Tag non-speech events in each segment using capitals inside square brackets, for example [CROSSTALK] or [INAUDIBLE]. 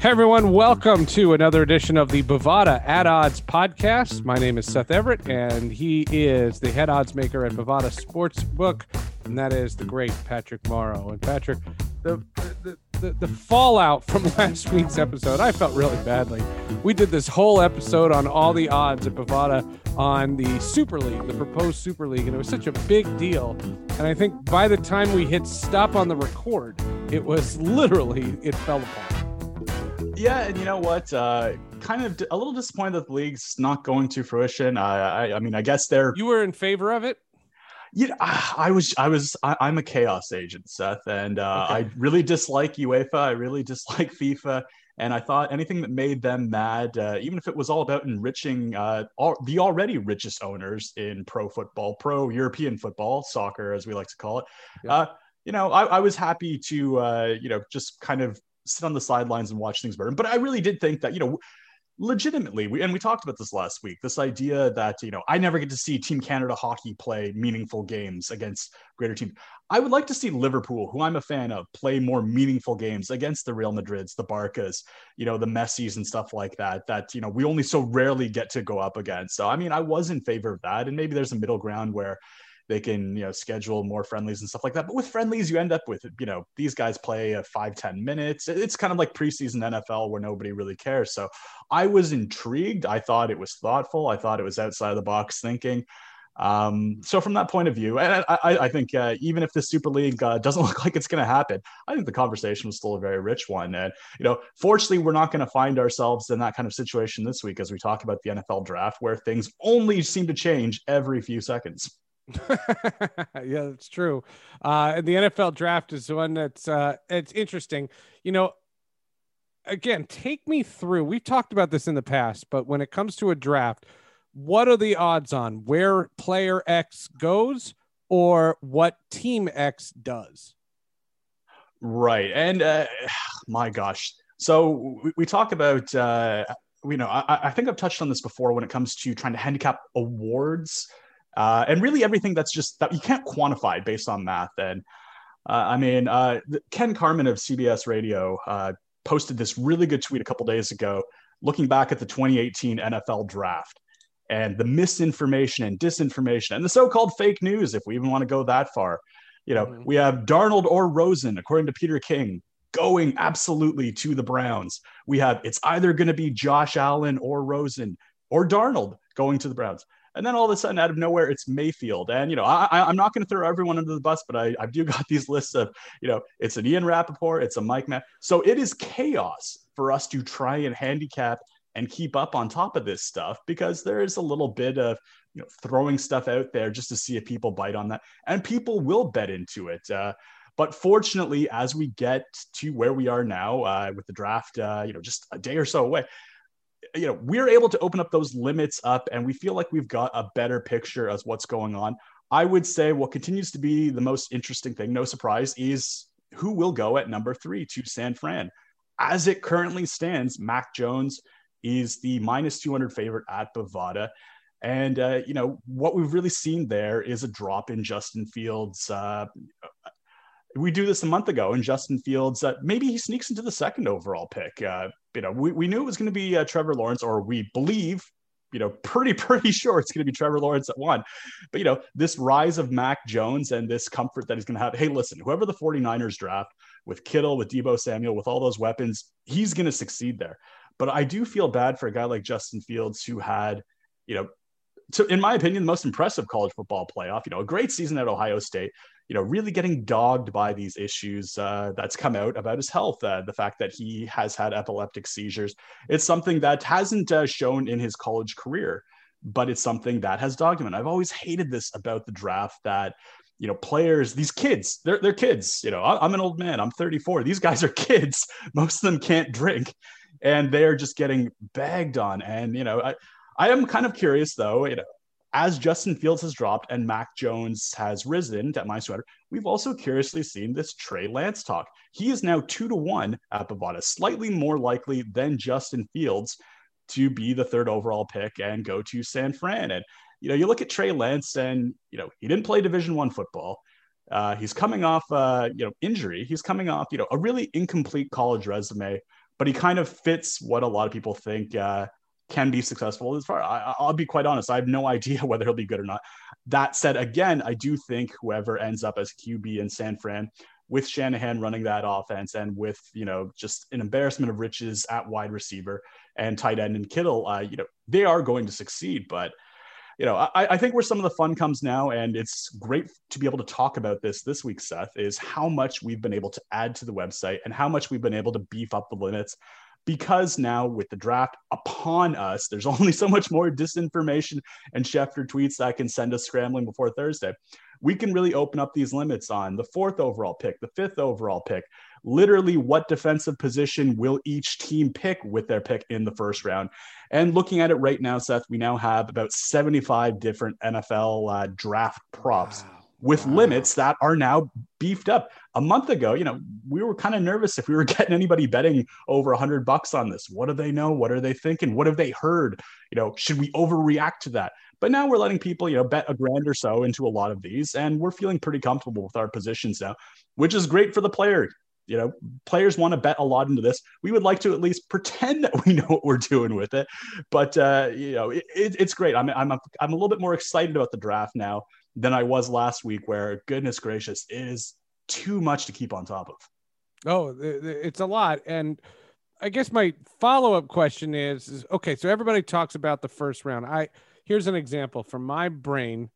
Hey everyone, welcome to another edition of the Bovada at Odds podcast. My name is Seth Everett, and he is the head odds maker at Bovada Sportsbook, and that is the great Patrick Morrow. And Patrick, the the, the the fallout from [LAUGHS] last week's episode, I felt really badly. We did this whole episode on all the odds at Bovada on the Super League, the proposed Super League, and it was such a big deal. And I think by the time we hit stop on the record, it was literally it fell apart. Yeah, and you know what? Uh, kind of a little disappointed that the league's not going to fruition. Uh, I, I mean, I guess they're. You were in favor of it. Yeah, I was. I was. I, am a chaos agent, Seth, and uh, okay. I really dislike UEFA. I really dislike FIFA, and I thought anything that made them mad, uh, even if it was all about enriching uh, all, the already richest owners in pro football, pro European football, soccer, as we like to call it. Yeah. Uh, you know, I, I, was happy to, uh, you know, just kind of sit on the sidelines and watch things burn. But I really did think that, you know, legitimately, we, and we talked about this last week, this idea that, you know, I never get to see Team Canada hockey play meaningful games against greater teams. I would like to see Liverpool, who I'm a fan of, play more meaningful games against the Real Madrids, the Barcas, you know, the Messis and stuff like that, that, you know, we only so rarely get to go up against. So, I mean, I was in favor of that. And maybe there's a middle ground where, they can you know schedule more friendlies and stuff like that. But with friendlies you end up with you know these guys play a five ten minutes. It's kind of like preseason nfl where nobody really cares. So i was intrigued. I thought it was thoughtful. I thought it was outside of the box thinking. Um, so from that point of view, and I, I, I think uh, even if the Super League uh, doesn't [LAUGHS] look like it's going to happen, I think the conversation was still a very rich one. And you know, fortunately, we're not going to find ourselves in that kind of situation this week as we talk about the NFL draft, where things only seem to change every few seconds. [LAUGHS] yeah, that's true. Uh, and the NFL draft is one that's uh, it's interesting. You know, again, take me through. We've talked about this in the past, but when it comes to a draft, what are the odds on where player X goes or what team X does? Right, and uh, my gosh, so we, we talk about. Uh, you know, I, I think I've touched on this before when it comes to trying to handicap awards uh, and really everything that's just that you can't quantify based on math. And uh, I mean, uh, Ken Carman of CBS Radio uh, posted this really good tweet a couple days ago, looking back at the 2018 NFL Draft and the misinformation and disinformation and the so-called fake news, if we even want to go that far. You know, mm-hmm. we have Darnold or Rosen, according to Peter King, going absolutely to the Browns. We have it's either going to be Josh Allen or Rosen or Darnold going to the Browns. And then all of a sudden, out of nowhere, it's Mayfield. And, you know, I, am not going to throw everyone under the bus, but I, I do got [LAUGHS] these lists of, you know, it's an Ian Rapoport, it's a Mike Matt. So it is chaos for us to try and handicap and keep up on top of this stuff because there is a little bit of, you know, throwing stuff out there just to see if people bite on that. And people will bet into it. Uh, but fortunately, as we get to where we are now uh, with the draft, uh, you know, just a day or so away, you know we're able to open up those limits up and we feel like we've got a better picture as what's going on. I would say what continues to be the most interesting thing no surprise is who will go at number three to san fran. As it currently stands mac jones is the minus 200 favorite at bovada. And uh, you know what we've really seen there is a drop in justin fields uh, we do this a month ago and Justin Fields, uh, maybe he sneaks into the second overall pick. Uh, you know, we, we knew it was going to be uh, Trevor Lawrence, or we believe, you know, [LAUGHS] pretty, pretty sure it's going to be Trevor Lawrence at one. But, you know, this rise of Mac Jones and this comfort that he's going to have. Hey, listen, whoever the 49ers draft with Kittle, with Deebo Samuel, with all those weapons, he's going to succeed there. But I do feel bad for a guy like Justin Fields who had, you know, so in my opinion, the most impressive college football playoff, you know, a great season at Ohio State, you know, really getting dogged by these issues uh, that's come out about his health. Uh, the fact that he has had epileptic seizures. It's something that hasn't uh, shown in his college career, but it's something that has dogged him. And I've always hated this about the draft that, you know, players, these kids, they're, they're kids. You know, I'm an old man, I'm 34. These guys are kids. [LAUGHS] Most of them can't drink and they're just getting bagged on. And, you know, I, I am kind of curious though, you know, as Justin Fields has dropped and Mac Jones has risen at my sweater, we've also curiously seen this Trey Lance talk. He is now two to one at Bovada, slightly more likely than Justin Fields to be the third overall pick and go to San Fran. And you know, you look at Trey Lance, and you know he didn't play Division One football. Uh, he's coming off, uh, you know, injury. He's coming off, you know, a really incomplete college resume but he kind of fits what a lot of people think uh, can be successful. As far I, I'll be quite honest, I have no [LAUGHS] idea whether he'll be good or not. That said, again, I do think whoever ends up as QB in San Fran with Shanahan running that offense and with you know just an embarrassment of riches at wide receiver and tight end and Kittle, uh, you know they are going to succeed. But you know I, I, think where some of the fun comes now, and it's great to be able to talk about this this week, Seth, is how much we've been able to add to the website and how much we've been able to beef up the limits because now with the draft upon us, there's [LAUGHS] only so much more disinformation and Schefter tweets that can send us scrambling before Thursday. We can really open up these limits on the fourth overall pick, the fifth overall pick. Literally, what defensive position will each team pick with their pick in the first round? And looking at it right now, Seth, we now have about 75 different NFL uh, draft props. Wow with wow. limits that are now beefed up. A month ago, you know, we were kind of nervous if we were [LAUGHS] getting anybody betting over a hundred bucks on this. What do they know? What are they thinking? What have they heard? You know, should we overreact to that? But now we're letting people, you know, bet a grand or so into a lot of these, and we're feeling pretty comfortable with our positions now, which is great for the player. You know, players want to bet a lot into this. We would like to at least pretend [LAUGHS] that we know what we're doing with it, but uh, you know, it, it, it's great. I'm I'm a, I'm a little bit more excited about the draft now than I was last week, where goodness gracious, it is too much to keep on top of. Oh, it's a lot. And I guess my follow up question is, is okay, so everybody talks about the first round. I here's an example from my brain.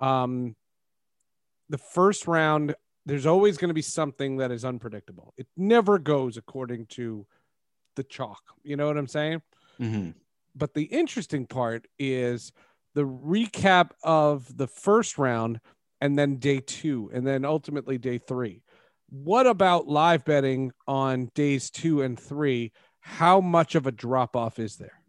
Um, the first round, there's always going to be something that is unpredictable. It never goes according to the chalk. You know what I'm saying? Mm-hmm. But the interesting part is the recap of the first round and then day two and then ultimately day three. What about live betting on days two and three? How much of a drop off is there?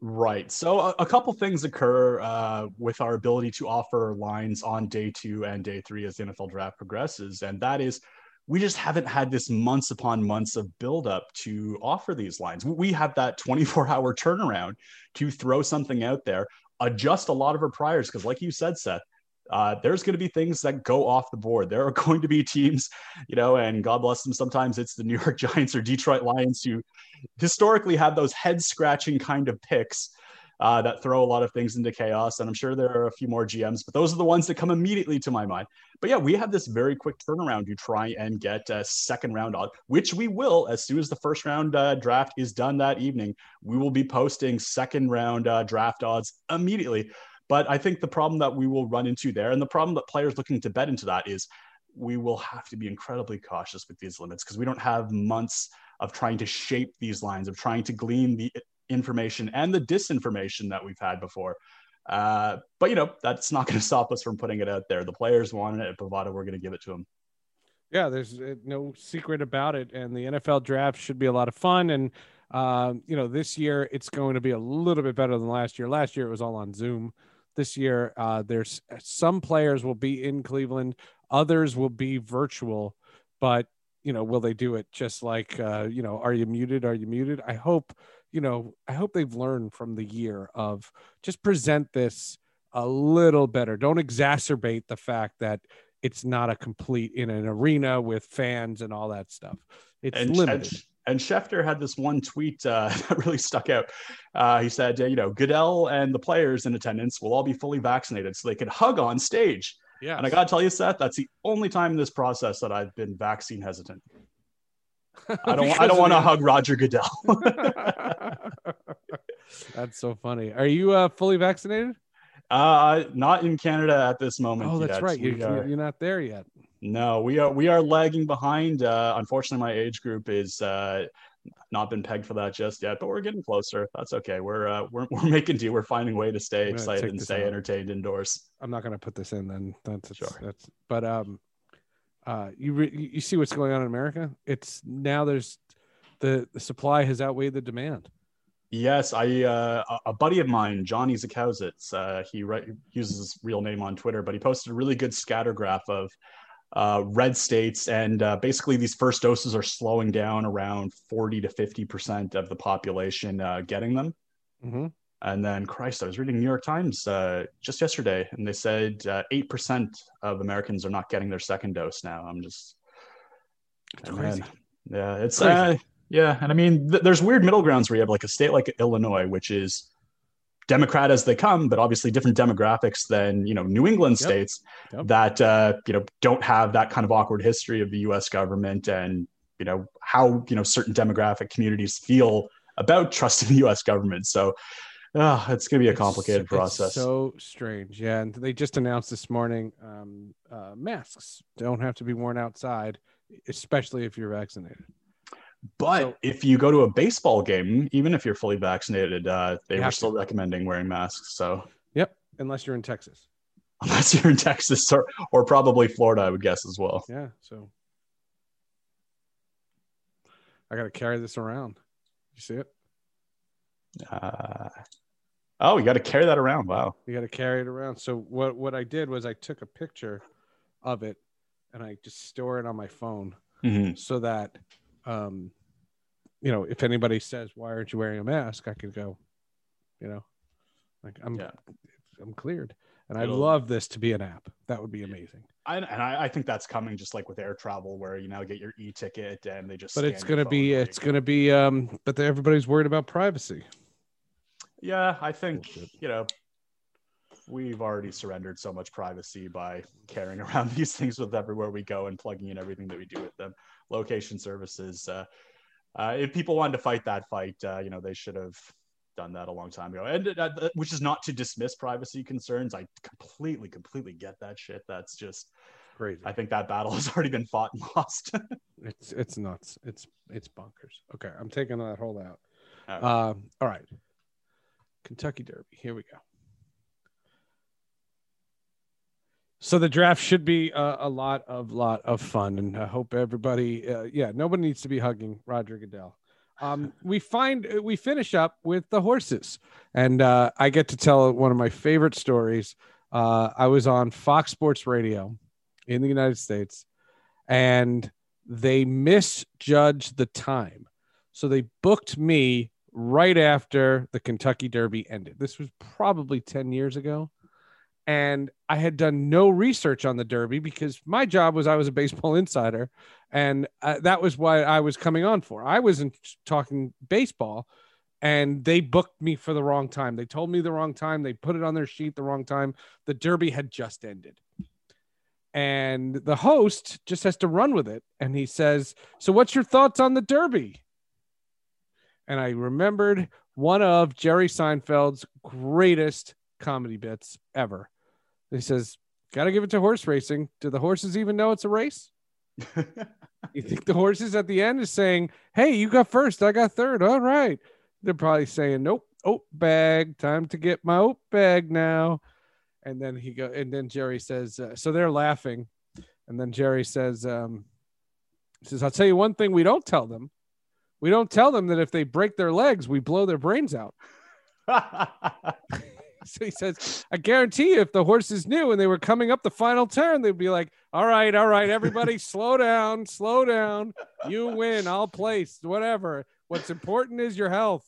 Right. So a, a couple things occur uh, with our ability to offer lines on day two and day three as the NFL draft progresses, and that is we just haven't had this months upon months of buildup to offer these lines. We have that 24 hour turnaround to throw something out there adjust a lot of our priors because, like you said, Seth, uh, there's going to be things that go off the board. There are [LAUGHS] going to be teams, you know, and God bless them. Sometimes it's the New York [LAUGHS] Giants or Detroit Lions who historically have those head scratching kind of picks uh, that throw a lot of things into chaos. And I'm sure there are a few more GMs, but those are the ones that come immediately to my mind. But yeah, we have this very quick turnaround to try and get a second round odd, which we will as soon as the first round uh, draft is done that evening. We will be posting second round uh, draft odds immediately. But I think the problem that we will run into there, and the problem that players looking to bet into that is we will have to be incredibly cautious with these limits because we don't have months of trying to shape these lines, of trying to glean the information and the disinformation that we've had before. Uh, but you know, that's not going to stop us from putting it out there. The players wanted it at Bovada. We're going to give it to them. Yeah, there's uh, no secret about it. And the NFL draft should be a lot of fun. And, uh, you know, this year it's going to be a little bit better than last year. Last year it was all on Zoom. This year, uh, there's some players will be in Cleveland, others will be virtual. But, you know, will they do it just like, uh, you know, are you muted? Are you muted? I hope you know, I hope they've learned from the year of just present this a little better. Don't exacerbate the fact that it's not a complete in an arena with fans and all that stuff. It's and, limited. And, and Schefter had this one tweet uh, [LAUGHS] that really stuck out. Uh, he said, you know, Goodell and the players in attendance will all be fully vaccinated so they could hug on stage. Yeah. And I got to tell you, Seth, that's the only time in this process that I've been vaccine hesitant. [LAUGHS] I don't. I don't want to hug Roger Goodell. [LAUGHS] that's so funny. Are you uh, fully vaccinated? Uh, not in Canada at this moment. Oh, that's yet. right. You, are, you're not there yet. No, we are. We are lagging behind. Uh, unfortunately, my age group is uh, not been pegged for that just yet, but we're getting closer. That's okay. We're uh, we're, we're making do. We're finding a way to stay excited and stay out. entertained indoors. I'm not going to put this in then. That's sure. That's but um, uh, you re- you see what's going on in America. It's now there's the, the supply has outweighed the demand. Yes, I uh, a buddy of mine, Johnny Zakausitz, uh, he re- uses his real name on Twitter, but he posted a really good scatter graph of uh, red states, and uh, basically these first doses are slowing down around forty to fifty percent of the population uh, getting them. Mm-hmm. And then, Christ, I was reading New York Times uh, just yesterday, and they said uh, eight uh, percent of Americans are not getting their second dose now. I'm just, it's crazy. yeah, it's uh, Yeah, and I mean, th- there's weird middle grounds where you have like a state like Illinois, which is Democrat as they come, but obviously different demographics than you know New England yep. states yep. that uh, you know don't have that kind of awkward history of the U.S. government and you know how you know certain demographic communities feel about trusting the U.S. government. So uh, it's going to be a complicated it's, process. It's so strange, yeah. And they just announced this morning um, uh, masks don't have to be worn outside, especially if you're vaccinated. But so, if you go to a baseball game, even if you're fully vaccinated, uh, they were still to. recommending wearing masks. So, yep, unless you're in Texas. [LAUGHS] Unless you're in Texas or, or probably Florida, I would guess as well. Yeah. So, I got to carry this around. You see it? Uh, oh, you got to carry that around. Wow. You got to carry it around. So what what I did was I took a picture of it and I just store it on my phone mm-hmm. so that um, you know, if anybody says, "Why aren't you wearing a mask?" I can go, you know, like I'm, yeah. I'm cleared. And I'd love this to be an app. That would be amazing. I, and I, I, think that's coming just like with air travel, where you now get your e-ticket and they just. But it's gonna be, it's gonna be, um, but everybody's worried about privacy. Yeah, I think Bullshit. you know we've already surrendered so much privacy by carrying [LAUGHS] around these things with everywhere we go and plugging in everything that we do with them. Location services. Uh, uh, if people wanted to fight that fight, uh, you know, they should have done that a long time ago. And uh, which is not to dismiss privacy concerns. I completely, completely get that shit. That's just crazy. I think that battle [LAUGHS] has already been fought and lost. [LAUGHS] it's it's nuts. It's it's bonkers. Okay, I'm taking that whole out. All right. Uh, all right. Kentucky Derby. Here we go. So the draft should be a, a, lot of lot of fun, and I hope everybody, uh, yeah, nobody needs to be hugging Roger Goodell. Um, [LAUGHS] we find we finish up with the horses, and uh, I get to tell one of my favorite stories. Uh, I was on Fox Sports Radio in the United States, and they misjudged the time, so they booked me right after the Kentucky Derby ended. This was probably ten years ago and I had done no research on the Derby because my job was I was a baseball [LAUGHS] insider, and uh, that was why I was coming on for. I wasn't talking baseball, and they booked me for the wrong time. They told me the wrong time. They put it on their sheet the wrong time. The Derby had just ended. And the host just has to run with it. And he says, So, what's your thoughts on the Derby? And I remembered one of Jerry Seinfeld's greatest comedy bits ever he says, Got to give it to horse racing. Do the horses even know it's a race? [LAUGHS] you think the horses at the end is saying, Hey, you got first, I got third. All right. They're probably saying, Nope, oat bag, time to get my oat bag now. And then he go, and then Jerry says, uh, So they're laughing. And then Jerry says, um, he says, I'll tell you one thing we don't tell them. We don't tell them that if they break their legs, we blow their brains out. [LAUGHS] [LAUGHS] so he says, I guarantee you, if the horses knew and they were coming up the final turn, they'd be like, All right, all right, everybody, [LAUGHS] slow down, slow down. You win, I'll place, whatever. What's important is your health.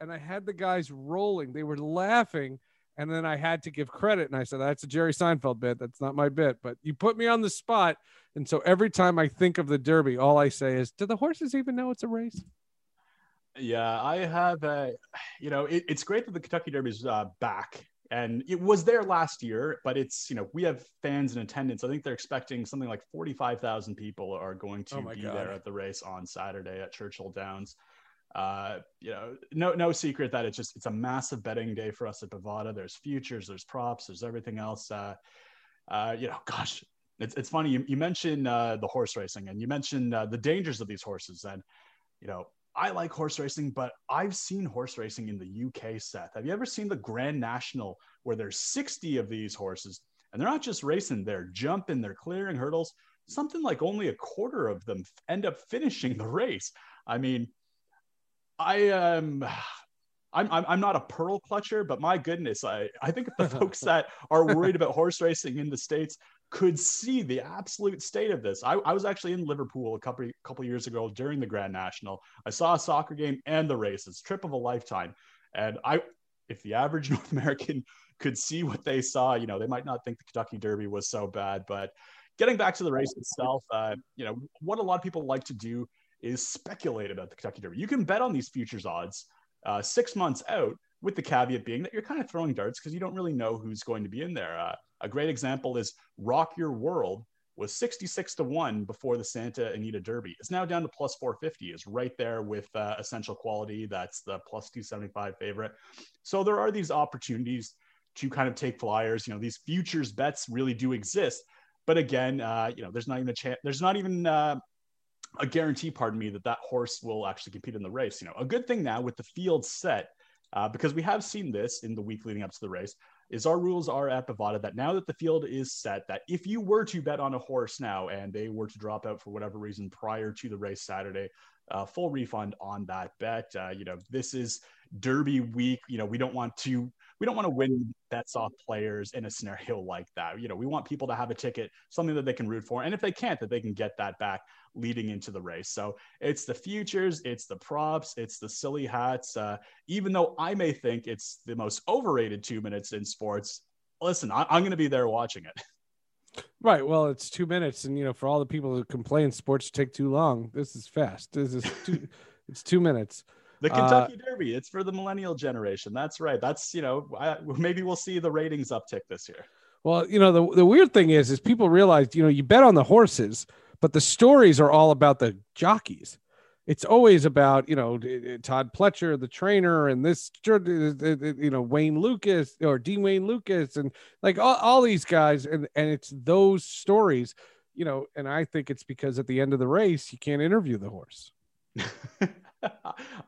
And I had the guys rolling. They were laughing. And then I had to give credit. And I said, That's a Jerry Seinfeld bit. That's not my bit. But you put me on the spot. And so every time I think of the Derby, all I say is, Do the horses even know it's a race? Yeah, I have. a, [SIGHS] you know, it, it's great that the Kentucky Derby is uh, back, and it was there last year. But it's you know we have fans in attendance. I think they're expecting something like forty five thousand people are going to oh be God. there at the race on Saturday at Churchill Downs. Uh, you know, no no secret that it's just it's a massive betting day for us at Bovada. There's futures, there's props, there's everything else. Uh, uh, you know, gosh, it's it's funny. You, you mentioned uh, the horse racing, and you mentioned uh, the dangers of these horses, and you know I like horse racing, but I've seen horse racing in the UK, Seth. Have you ever seen the Grand National where there's 60 of these horses and they're not just racing, they're jumping, they're clearing hurdles. Something like only a quarter of them end up finishing the race. I mean, I am. Um, I'm, I'm, I'm not a pearl clutcher, but my goodness, I, I think the [LAUGHS] folks that are worried about horse racing in the States could see the absolute state of this. I, I was actually in Liverpool a couple couple years ago during the Grand National. I saw a soccer game and the races, trip of a lifetime. And I, if the average [LAUGHS] North American could see what they saw, you know, they might not think the Kentucky Derby was so bad. But getting back to the race itself, uh, you know, what a lot of people like to do is speculate about the Kentucky Derby. You can bet on these futures odds uh, six months out, with the caveat being that you're kind of throwing darts because you don't really know who's going to be in there. Uh, a great example is Rock Your World was 66 to 1 before the Santa Anita Derby. It's now down to plus 450, is right there with uh, Essential Quality. That's the plus 275 favorite. So there are these opportunities to kind of take flyers. You know, these futures bets really do exist. But again, uh, you know, there's not even a chance, there's not even uh, a guarantee, pardon me, that that horse will actually compete in the race. You know, a good thing now with the field set, uh, because we have seen this in the week leading up to the race, is our rules are at Bovada that now that the field is set, that if you were to bet on a horse now and they were to drop out for whatever reason prior to the race Saturday, uh, full refund on that bet. Uh, you know, this is Derby week. You know, we don't want to we don't want to win bets off players in a scenario [LAUGHS] like that. You know, we want people to have a ticket, something that they can root for, and if they can't, that they can get that back leading into the race. So it's the futures, it's the props, it's the silly hats. Uh, even though I may think it's the most overrated two minutes in sports, listen, I- I'm going to be there watching it. [LAUGHS] Right. Well, it's two minutes, and you know, for all the people who complain sports take too long, this is fast. This is two. [LAUGHS] it's two minutes. The Kentucky uh, Derby. It's for the millennial generation. That's right. That's you know, I, maybe we'll see the ratings uptick this year. Well, you know, the the weird thing is, is people realize, you know, you bet on the horses, but the stories are all about the jockeys. It's always about you know Todd Pletcher, the trainer, and this you know Wayne Lukas or Dean Wayne Lukas, and like all, all these guys, and and it's those stories, you know. And I think it's because at the end of the race, you can't interview the horse. [LAUGHS]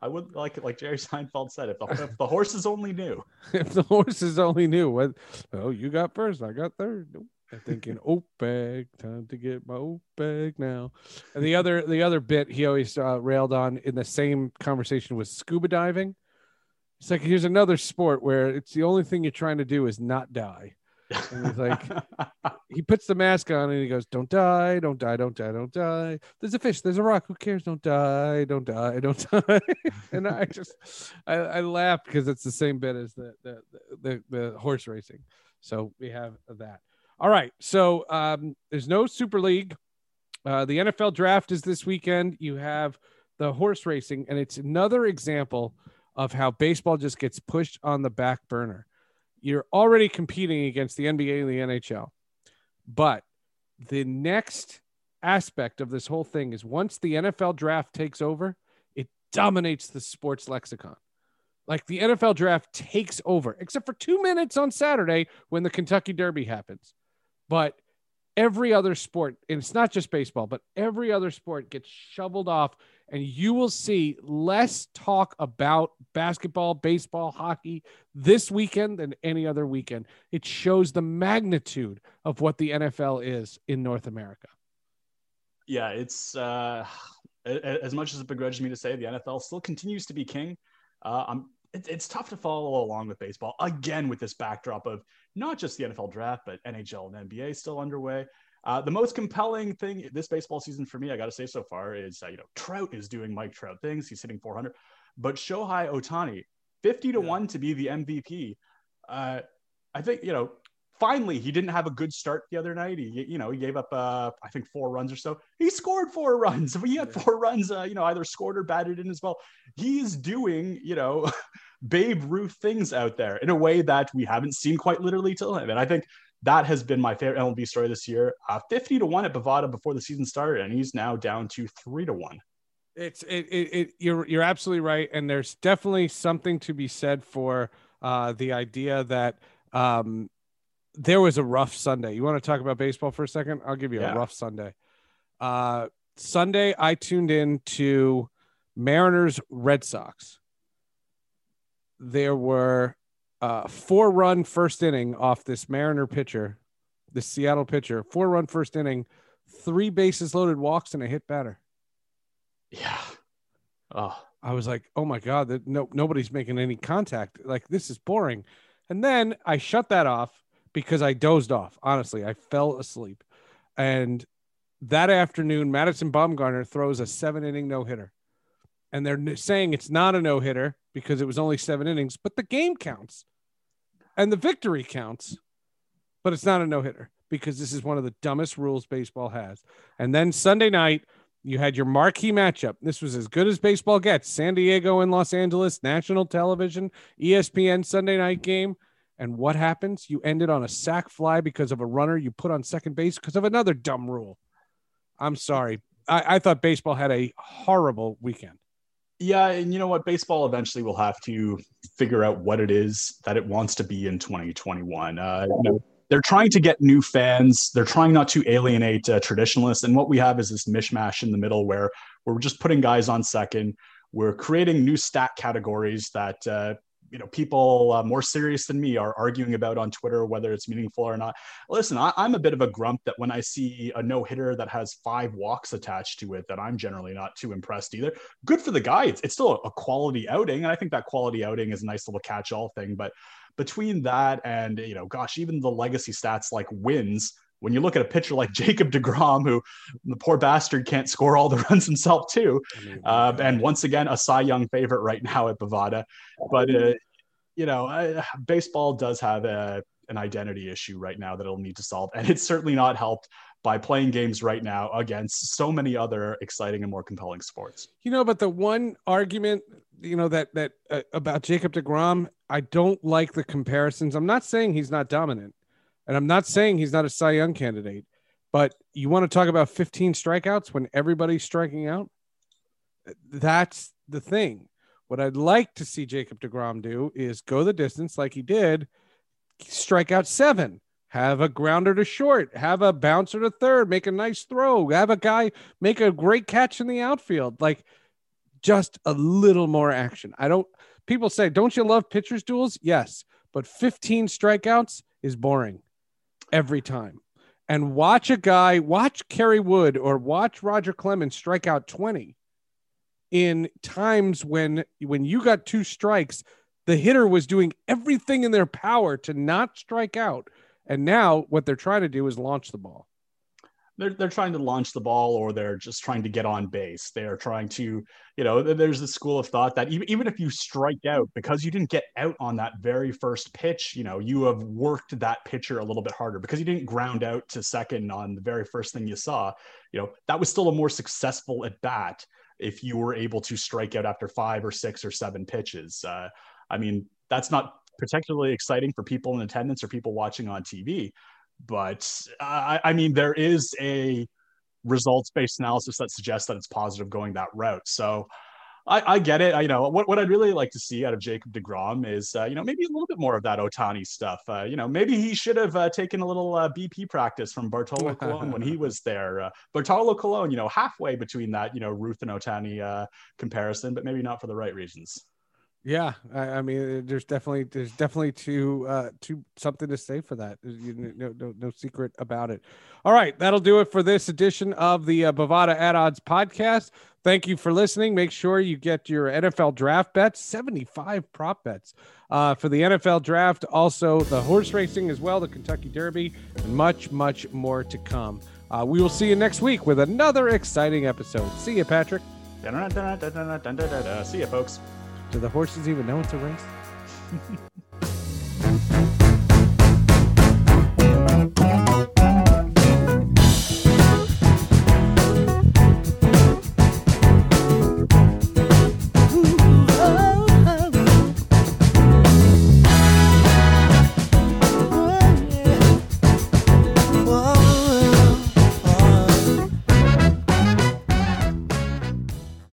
I would like it, like Jerry Seinfeld said, if the, if the horses only knew. [LAUGHS] if the horses only knew what oh you got first, I got third. I'm thinking bag, time to get my bag now. And the other the other bit he always uh, railed on in the same conversation was scuba diving. It's like here's another sport where it's the only thing you're trying to do is not die. And he's like, [LAUGHS] he puts the mask on and he goes, "Don't die, don't die, don't die, don't die." There's a fish, there's a rock. Who cares? Don't die, don't die, don't [LAUGHS] die. and I just, I, I laugh because it's the same bit as the the, the the horse racing. So we have that. All right. So um, there's no Super League. Uh, the NFL draft is this weekend. You have the horse racing, and it's another example of how baseball just gets pushed on the back burner you're already competing against the NBA and the NHL. But the next aspect of this whole thing is once the NFL draft takes over, it dominates the sports lexicon. Like the NFL draft takes over, except for two minutes on Saturday when the Kentucky Derby happens. But every other sport, and it's not just baseball, but every other sport gets shoveled off and you will see less talk about basketball, baseball, hockey this weekend than any other weekend. It shows the magnitude of what the NFL is in North America. Yeah, it's uh, [SIGHS] as much as it begrudges me to say, the NFL still continues to be king. Uh, I'm it, it's tough to follow along with baseball again with this backdrop of not just the NFL draft, but NHL and NBA still underway. Uh, the most compelling thing this baseball season for me, I got to say so far, is uh, you know Trout is doing Mike Trout things. He's hitting 400, but Shohei Ohtani, 50 to yeah. one to be the MVP. Uh, I think you know finally he didn't have a good start the other night. He you know he gave up uh, I think four runs or so. He scored four [LAUGHS] runs. He had four runs, uh, you know, either scored or batted in as well. He's doing you know [LAUGHS] Babe Ruth things out there in a way that we haven't seen quite literally till him. And I think that has been my favorite MLB story this year. Uh, 50 to 1 at Bovada before the season started, and he's now down to 3 to 1. It's it, it, it you're you're absolutely right and there's definitely something to be said for uh the idea that um there was a rough Sunday. You want to talk about baseball for a second? I'll give you yeah. a rough Sunday. Uh Sunday I tuned in to Mariners Red Sox. There were uh, four run first inning off this Mariner pitcher, the Seattle pitcher, four run first inning, three bases loaded walks and a hit batter. Yeah. Oh, I was like, oh my God, that no, nobody's making any contact. Like, this is boring. And then I shut that off because I dozed off. Honestly, I fell asleep. And that afternoon, Madison Bumgarner throws a seven inning no hitter. And they're saying it's not a no hitter because it was only seven innings, but the game counts and the victory counts, but it's not a no hitter because this is one of the dumbest rules baseball has. And then Sunday night, You had your marquee matchup. This was as good as baseball gets. San Diego and Los Angeles, national television, ESPN Sunday night game. And what happens? You ended on a sac fly because of a runner you put on second base because of another dumb rule. I'm sorry. I, I thought baseball had a horrible weekend. Yeah, and you know what? Baseball eventually will have to figure out what it is that it wants to be in 2021. Uh, you know, they're trying to get new fans. They're trying not to alienate uh, traditionalists. And what we have is this mishmash in the middle where we're just putting guys on second. We're creating new stat categories that uh, you know people uh, more serious than me are arguing about on Twitter whether it's meaningful or not. Listen, I, am a bit of a grump that when I see a no hitter that has five walks attached to it, that I'm generally not too impressed either. Good for the guy; it's, it's still a quality outing, and I think that quality outing is a nice little catch-all thing. But between that and you know, gosh, even the legacy stats like wins when you look at a pitcher like [LAUGHS] Jacob DeGrom, who the poor bastard can't score all the [LAUGHS] runs himself too, uh, and once again a Cy Young favorite right now at Bovada, but uh, you know, I, baseball does have a, an identity issue right now that it'll need to solve, and it's certainly not helped by playing games right now against so many other exciting and more compelling sports. You know, but the one argument, you know, that that uh, about Jacob DeGrom, I don't like the comparisons. I'm not saying he's not dominant. And I'm not saying he's not a Cy Young candidate, but you want to talk about 15 strikeouts when everybody's striking out? That's the thing. What I'd like to see Jacob DeGrom do is go the distance like he did, strike out seven, have a grounder to short, have a bouncer to third, make a nice throw, have a guy make a great catch in the outfield. Like just a little more action. I don't, people say, don't you love pitchers' duels? Yes, but 15 strikeouts is boring every time. And watch a guy, watch Kerry Wood or watch Roger Clemens strike out 20 in times when when you got two strikes, the hitter was doing everything in their power to not strike out. And now what they're trying to do is launch the ball they're, they're trying to launch the ball or they're just trying to get on base. They're trying to, you know, there's a school of thought that even, even if you strike out because you didn't get out on that very first pitch, you know, you have worked that pitcher a little bit harder because you didn't ground out to second on the very first thing you saw. You know, that was still a more successful at bat if you were able to strike out after five or six or seven pitches. Uh, I mean, that's not particularly exciting for people in attendance or people watching on TV but uh, I mean, there is a results-based analysis that suggests that it's positive going that route. So I, I get it. I, you know, what, what I'd really like to see out of Jacob DeGrom is, uh, you know, maybe a little bit more of that Ohtani stuff. Uh, you know, maybe he should have uh, taken a little uh, BP practice from Bartolo Colon when he [LAUGHS] was there. Uh, Bartolo Colon, you know, halfway between that, you know, Ruth and Ohtani uh, comparison, but maybe not for the right reasons. Yeah, I, I, mean, there's definitely there's definitely to uh to something to say for that. You, no, no no secret about it. All right, that'll do it for this edition of the uh, Bovada at Odds podcast. Thank you for listening. Make sure you get your NFL draft bets, 75 prop bets uh, for the NFL draft, also the horse racing as well, the Kentucky Derby, and much much more to come. Uh, we will see you next week with another exciting episode. See you, Patrick. See you, folks. Do the horses even know it's a race? [LAUGHS]